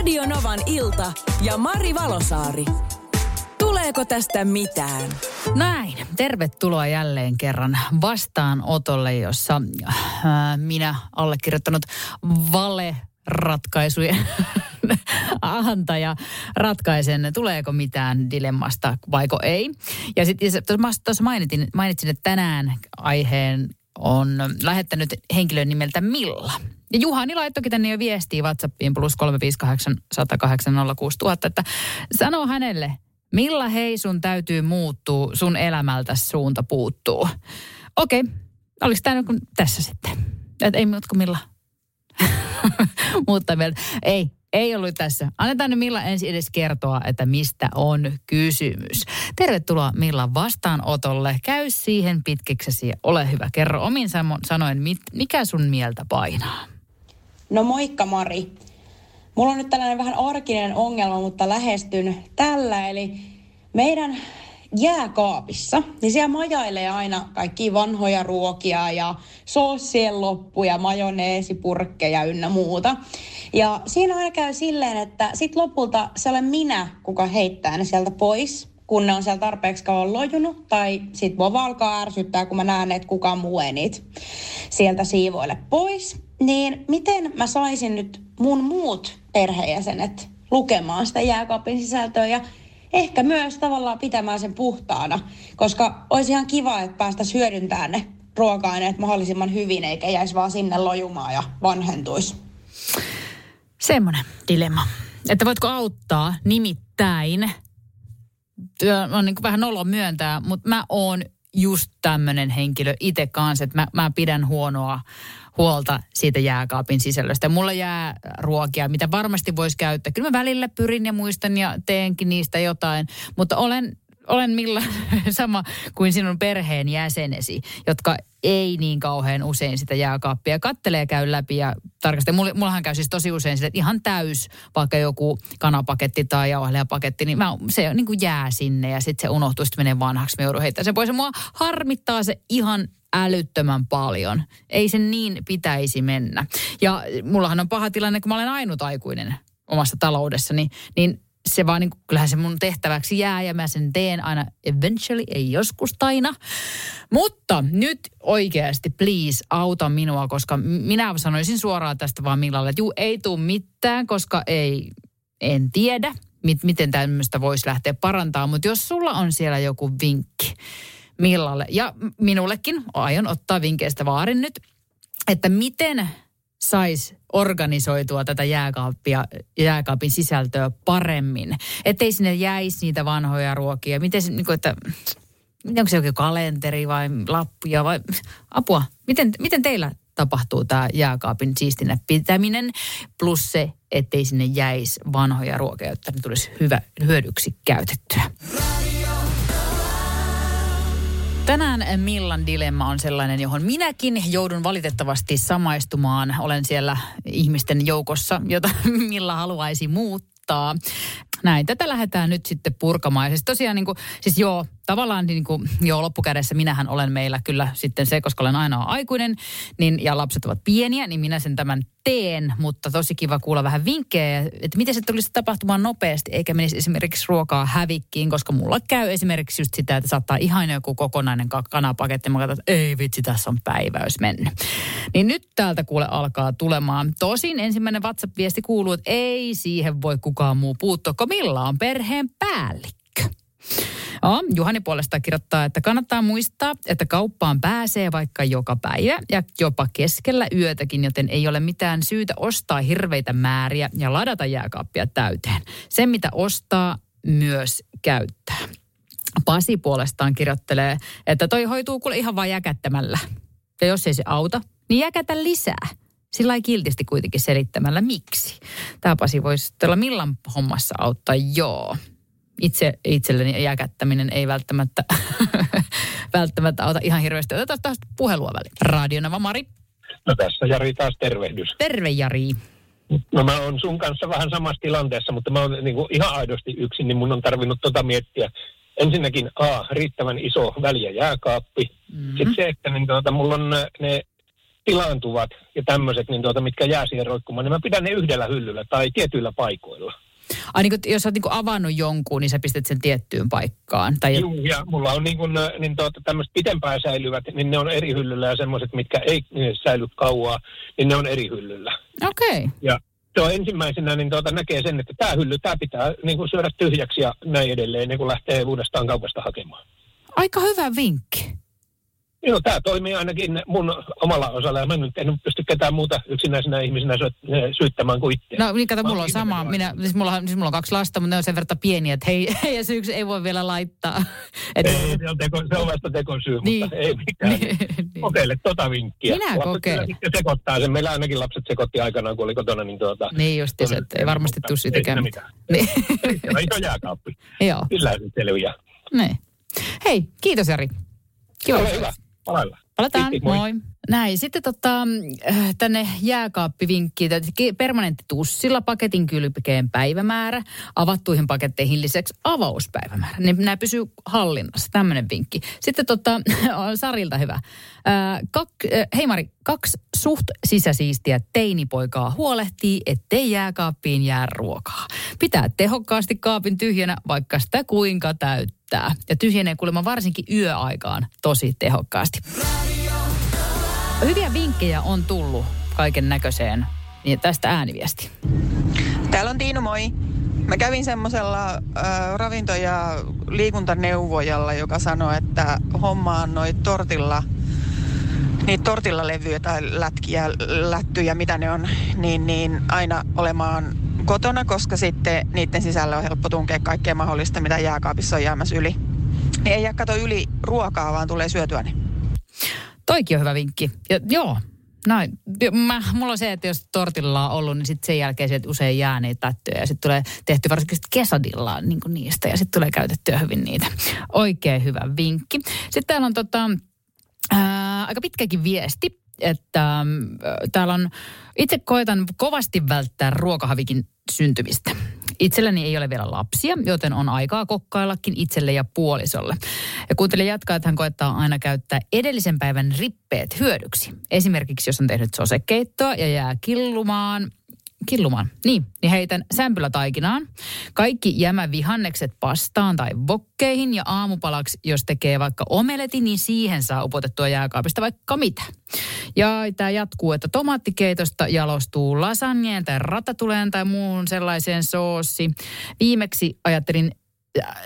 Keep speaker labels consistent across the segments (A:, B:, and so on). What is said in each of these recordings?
A: Radio Novan ilta ja Mari Valosaari. Tuleeko tästä mitään?
B: Näin. Tervetuloa jälleen kerran vastaanotolle, jossa äh, minä allekirjoittanut vale ratkaisujen antaja ratkaisen, tuleeko mitään dilemmasta vaiko ei. Ja sitten tuossa mainitsin, mainitsin, että tänään aiheen on lähettänyt henkilön nimeltä Milla. Ja Juhani laittokin tänne jo viestiä WhatsAppiin plus 358 108 että sanoo hänelle, millä hei sun täytyy muuttua, sun elämältä suunta puuttuu. Okei, okay. oliko tämä tässä sitten? Et ei muuta kuin millä. Mutta mieltä. Ei, ei ollut tässä. Annetaan nyt Milla ensin edes kertoa, että mistä on kysymys. Tervetuloa Milla vastaanotolle. Käy siihen pitkiksesi ole hyvä. Kerro omin sanoen, mikä sun mieltä painaa?
C: No moikka Mari. Mulla on nyt tällainen vähän arkinen ongelma, mutta lähestyn tällä. Eli meidän jääkaapissa, niin siellä majailee aina kaikki vanhoja ruokia ja soossien loppuja, majoneesipurkkeja ynnä muuta. Ja siinä aina käy silleen, että sit lopulta se olen minä, kuka heittää ne sieltä pois, kun ne on siellä tarpeeksi kauan lojunut, tai sit mua alkaa ärsyttää, kun mä näen, että kukaan muu ei niitä sieltä siivoille pois. Niin miten mä saisin nyt mun muut perheenjäsenet lukemaan sitä jääkaapin sisältöä ja ehkä myös tavallaan pitämään sen puhtaana, koska olisi ihan kiva, että päästäisiin hyödyntämään ne ruoka-aineet mahdollisimman hyvin, eikä jäisi vaan sinne lojumaan ja vanhentuisi.
B: Semmoinen dilemma. Että voitko auttaa nimittäin, on niin kuin vähän olo myöntää, mutta mä oon just tämmöinen henkilö itse kanssa, että mä, mä pidän huonoa huolta siitä jääkaapin sisällöstä. Mulla jää ruokia, mitä varmasti voisi käyttää. Kyllä mä välillä pyrin ja muistan ja teenkin niistä jotain, mutta olen olen millä sama kuin sinun perheen jäsenesi, jotka ei niin kauhean usein sitä jääkaappia kattelee käy läpi ja tarkastelee. Mullahan käy siis tosi usein sitä, että ihan täys vaikka joku kanapaketti tai jauhelijapaketti, niin mä, se niin kuin jää sinne ja sitten se unohtuu, sitten menee vanhaksi, me joudun heittämään sen pois. Mua harmittaa se ihan älyttömän paljon. Ei sen niin pitäisi mennä. Ja mullahan on paha tilanne, kun mä olen ainut aikuinen omassa taloudessani, niin se vaan niin kuin, kyllähän se mun tehtäväksi jää ja mä sen teen aina eventually, ei joskus taina. Mutta nyt oikeasti please auta minua, koska minä sanoisin suoraan tästä vaan Millalle, että juu ei tule mitään, koska ei, en tiedä, mit, miten tämmöistä voisi lähteä parantaa. Mutta jos sulla on siellä joku vinkki Millalle ja minullekin, aion ottaa vinkkeistä vaarin nyt, että miten saisi organisoitua tätä jääkaappia, jääkaapin sisältöä paremmin. Ettei sinne jäisi niitä vanhoja ruokia. Miten se, niin kuin, että, onko se joku kalenteri vai lappuja vai apua? Miten, miten teillä tapahtuu tämä jääkaapin siistinä pitäminen plus se, ettei sinne jäisi vanhoja ruokia, jotta ne tulisi hyvä, hyödyksi käytettyä. Tänään Millan dilemma on sellainen, johon minäkin joudun valitettavasti samaistumaan. Olen siellä ihmisten joukossa, jota Milla haluaisi muuttaa. Näin, tätä lähdetään nyt sitten purkamaan. Ja siis tosiaan, niin kuin, siis joo, tavallaan niin kuin, joo, loppukädessä minähän olen meillä kyllä sitten se, koska olen ainoa aikuinen niin, ja lapset ovat pieniä, niin minä sen tämän teen, mutta tosi kiva kuulla vähän vinkkejä, että miten se tulisi tapahtumaan nopeasti, eikä menisi esimerkiksi ruokaa hävikkiin, koska mulla käy esimerkiksi just sitä, että saattaa ihan joku kokonainen kanapaketti, mä katson, että ei vitsi, tässä on päiväys mennyt. Niin nyt täältä kuule alkaa tulemaan. Tosin ensimmäinen WhatsApp-viesti kuuluu, että ei siihen voi kukaan muu puuttua, kun millä on perheen päällikkö. No, Juhani puolestaan kirjoittaa, että kannattaa muistaa, että kauppaan pääsee vaikka joka päivä ja jopa keskellä yötäkin, joten ei ole mitään syytä ostaa hirveitä määriä ja ladata jääkaappia täyteen. Sen, mitä ostaa, myös käyttää. Pasi puolestaan kirjoittelee, että toi hoituu kuule ihan vain jäkättämällä. Ja jos ei se auta, niin jäkätä lisää. Sillä ei kiltisti kuitenkin selittämällä miksi. Tämä Pasi voisi todella millan hommassa auttaa, joo itse itselleni jäkättäminen ei välttämättä, välttämättä auta ihan hirveästi. Otetaan taas puhelua väliin. Radionava Mari.
D: No tässä Jari taas tervehdys.
B: Terve Jari.
D: No mä oon sun kanssa vähän samassa tilanteessa, mutta mä oon niin kuin ihan aidosti yksin, niin mun on tarvinnut tota miettiä. Ensinnäkin A, riittävän iso väliä jääkaappi. Mm-hmm. Sitten se, että niin tuota, mulla on ne pilaantuvat ja tämmöiset, niin tuota, mitkä jää siihen roikkumaan, niin mä pidän ne yhdellä hyllyllä tai tietyillä paikoilla.
B: Ai niin kuin, jos olet niin kuin avannut jonkun, niin sä pistät sen tiettyyn paikkaan. Tai...
D: Juu, ja mulla on niin kuin, niin tuota, tämmöiset pitempään säilyvät, niin ne on eri hyllyllä ja semmoiset, mitkä ei säily kauaa, niin ne on eri hyllyllä.
B: Okei. Okay.
D: Ja se on ensimmäisenä, niin tuota, näkee sen, että tämä hylly, tämä pitää niin kuin syödä tyhjäksi ja näin edelleen, niin kun lähtee uudestaan kaupasta hakemaan.
B: Aika hyvä vinkki.
D: Joo, tämä toimii ainakin mun omalla osalla ja mä nyt en pysty ketään muuta yksinäisenä ihmisenä sy- syyttämään kuin itse.
B: No niin, kato, mulla on sama. Minä, siis, mulla, siis mulla on kaksi lasta, mutta ne on sen verran pieniä, että hei, ja se yksi ei voi vielä laittaa.
D: Et... Ei, se on, teko, se on vasta tekosyy, niin. mutta ei mikään. Niin. Kokeile tota vinkkiä.
B: Minä kokeilen.
D: Sitten sekoittaa sen. Meillä ainakin lapset sekoitti aikanaan, kun oli kotona. Niin, tuota,
B: niin just se, että ei varmasti tule siitäkään.
D: mitään. Niin. iso jääkaappi.
B: Joo.
D: Sillä se selviää.
B: Niin. Hei, kiitos Jari.
D: Kiva. Ole hyvä. Palaillaan.
B: Palataan, moi. moi. Näin, sitten tota, äh, tänne jääkaappivinkkiin. Permanentti tussilla, paketin kylpikeen päivämäärä, avattuihin paketteihin lisäksi avauspäivämäärä. Ne, nämä pysyy hallinnassa, tämmöinen vinkki. Sitten tota, Sarilta hyvä. Äh, kak, äh, hei Mari, kaksi suht sisäsiistiä teinipoikaa huolehtii, ettei jääkaappiin jää ruokaa. Pitää tehokkaasti kaapin tyhjänä, vaikka sitä kuinka täyttää. Ja tyhjenee kuulemma varsinkin yöaikaan tosi tehokkaasti. Hyviä vinkkejä on tullut kaiken näköiseen. Niin tästä ääniviesti.
E: Täällä on Tiinu, moi. Mä kävin semmoisella äh, ravinto- ja liikuntaneuvojalla, joka sanoi, että hommaan noit tortilla, niitä tortillalevyjä tai lätkiä, lättyjä, mitä ne on, niin, niin aina olemaan kotona, koska sitten niiden sisällä on helppo tunkea kaikkea mahdollista, mitä jääkaapissa on jäämässä yli. Niin ei jää kato yli ruokaa, vaan tulee syötyä ne.
B: Toikin on hyvä vinkki. Ja, joo, Näin. Mä, mulla on se, että jos tortilla on ollut, niin sitten sen jälkeen sieltä usein jää niitä tättyjä. Ja sitten tulee tehty varsinkin kesadillaan niin niistä ja sitten tulee käytettyä hyvin niitä. Oikein hyvä vinkki. Sitten täällä on tota, ää, aika pitkäkin viesti, että ää, täällä on, itse koetan kovasti välttää ruokahavikin syntymistä. Itselläni ei ole vielä lapsia, joten on aikaa kokkaillakin itselle ja puolisolle. Ja kuuntelija jatkaa, että hän koettaa aina käyttää edellisen päivän rippeet hyödyksi. Esimerkiksi jos on tehnyt sosekeittoa ja jää killumaan, killumaan. Niin, niin heitän sämpylätaikinaan. Kaikki jämävihannekset pastaan tai vokkeihin ja aamupalaksi, jos tekee vaikka omeletin, niin siihen saa upotettua jääkaapista vaikka mitä. Ja tämä jatkuu, että tomaattikeitosta jalostuu lasagneen tai ratatuleen tai muun sellaiseen soossi. Viimeksi ajattelin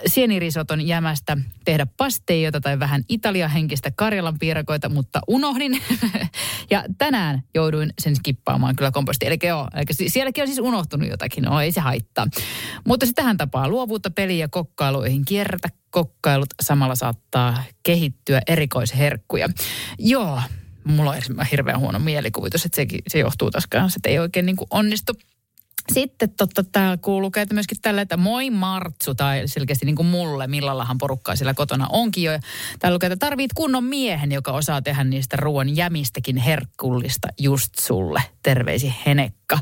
B: sienirisoton jämästä tehdä pasteijoita tai vähän italiahenkistä karjalan piirakoita, mutta unohdin. ja tänään jouduin sen skippaamaan kyllä kompostiin. Eli joo, eli sielläkin on siis unohtunut jotakin, no ei se haittaa. Mutta sitten tähän tapaa luovuutta peliä ja kokkailuihin kierrätä kokkailut. Samalla saattaa kehittyä erikoisherkkuja. Joo, mulla on hirveän huono mielikuvitus, että sekin, se johtuu taas kanssa, että ei oikein niin onnistu sitten totta, täällä kuuluu että myöskin tällä, että moi Martsu, tai selkeästi niin kuin mulle, millallahan porukkaa siellä kotona onkin jo. Täällä lukee, että tarvit kunnon miehen, joka osaa tehdä niistä ruoan jämistäkin herkullista just sulle. Terveisi Henekka.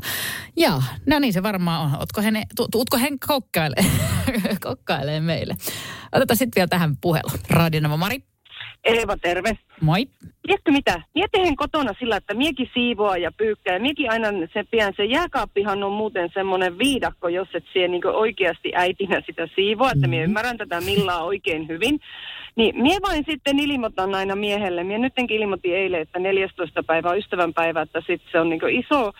B: Ja, no niin se varmaan on. Ootko hene, tu, tuutko hen kokkailee, kokkailee meille? Otetaan sitten vielä tähän puhelu. Radionama Mari.
F: Eeva, terve.
B: Moi.
F: Tiedätkö mitä? Mie tehen kotona sillä, että miekin siivoaa ja pyykkää. Miekin aina se pian, se jääkaappihan on muuten semmoinen viidakko, jos et sie niin oikeasti äitinä sitä siivoa, että mie mm-hmm. ymmärrän tätä millaa oikein hyvin. Niin mie vain sitten ilmoitan aina miehelle. Mie nytkin ilmoitin eilen, että 14. päivä on ystävänpäivä, että sitten se on niin iso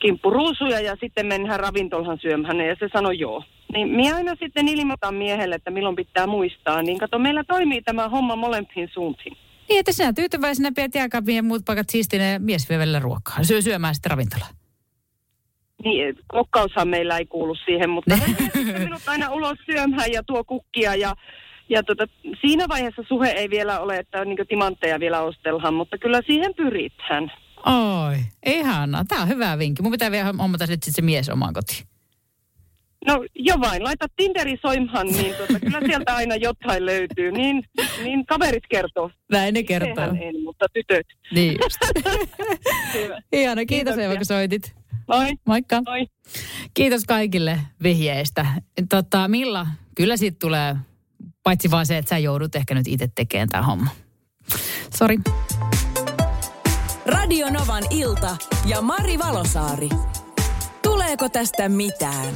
F: kimppuruusuja ja sitten mennään ravintolhan syömään ja se sanoi joo. Niin minä aina sitten ilmoitan miehelle, että milloin pitää muistaa. Niin kato, meillä toimii tämä homma molempiin suuntiin.
B: Niin, että sinä tyytyväisenä pidät jääkaapin ja muut paikat siistinä ja mies vie välillä ruokaa. Syö syömään sitten ravintolaan.
F: Niin, kokkaushan meillä ei kuulu siihen, mutta minut aina ulos syömään ja tuo kukkia ja ja tota, siinä vaiheessa suhe ei vielä ole, että niin timantteja vielä ostellaan, mutta kyllä siihen pyritään.
B: Oi, ihanaa. Tämä on hyvä vinkki. Mun pitää vielä hommata sitten se mies omaan kotiin.
F: No jo vain, laita Tinderi soimaan, niin tuota, kyllä sieltä aina jotain löytyy. Niin, niin kaverit kertoo.
B: Näin ne kertoo.
F: Sehän en, mutta tytöt.
B: Niin just. Ihana, kiitos Eeva, kun soitit.
F: Moi.
B: Moikka.
F: Moi.
B: Kiitos kaikille vihjeistä. Tota, Milla, kyllä siitä tulee, paitsi vaan se, että sä joudut ehkä nyt itse tekemään tämä homma. Sori.
A: Radio Novan ilta ja Mari Valosaari. Tuleeko tästä mitään?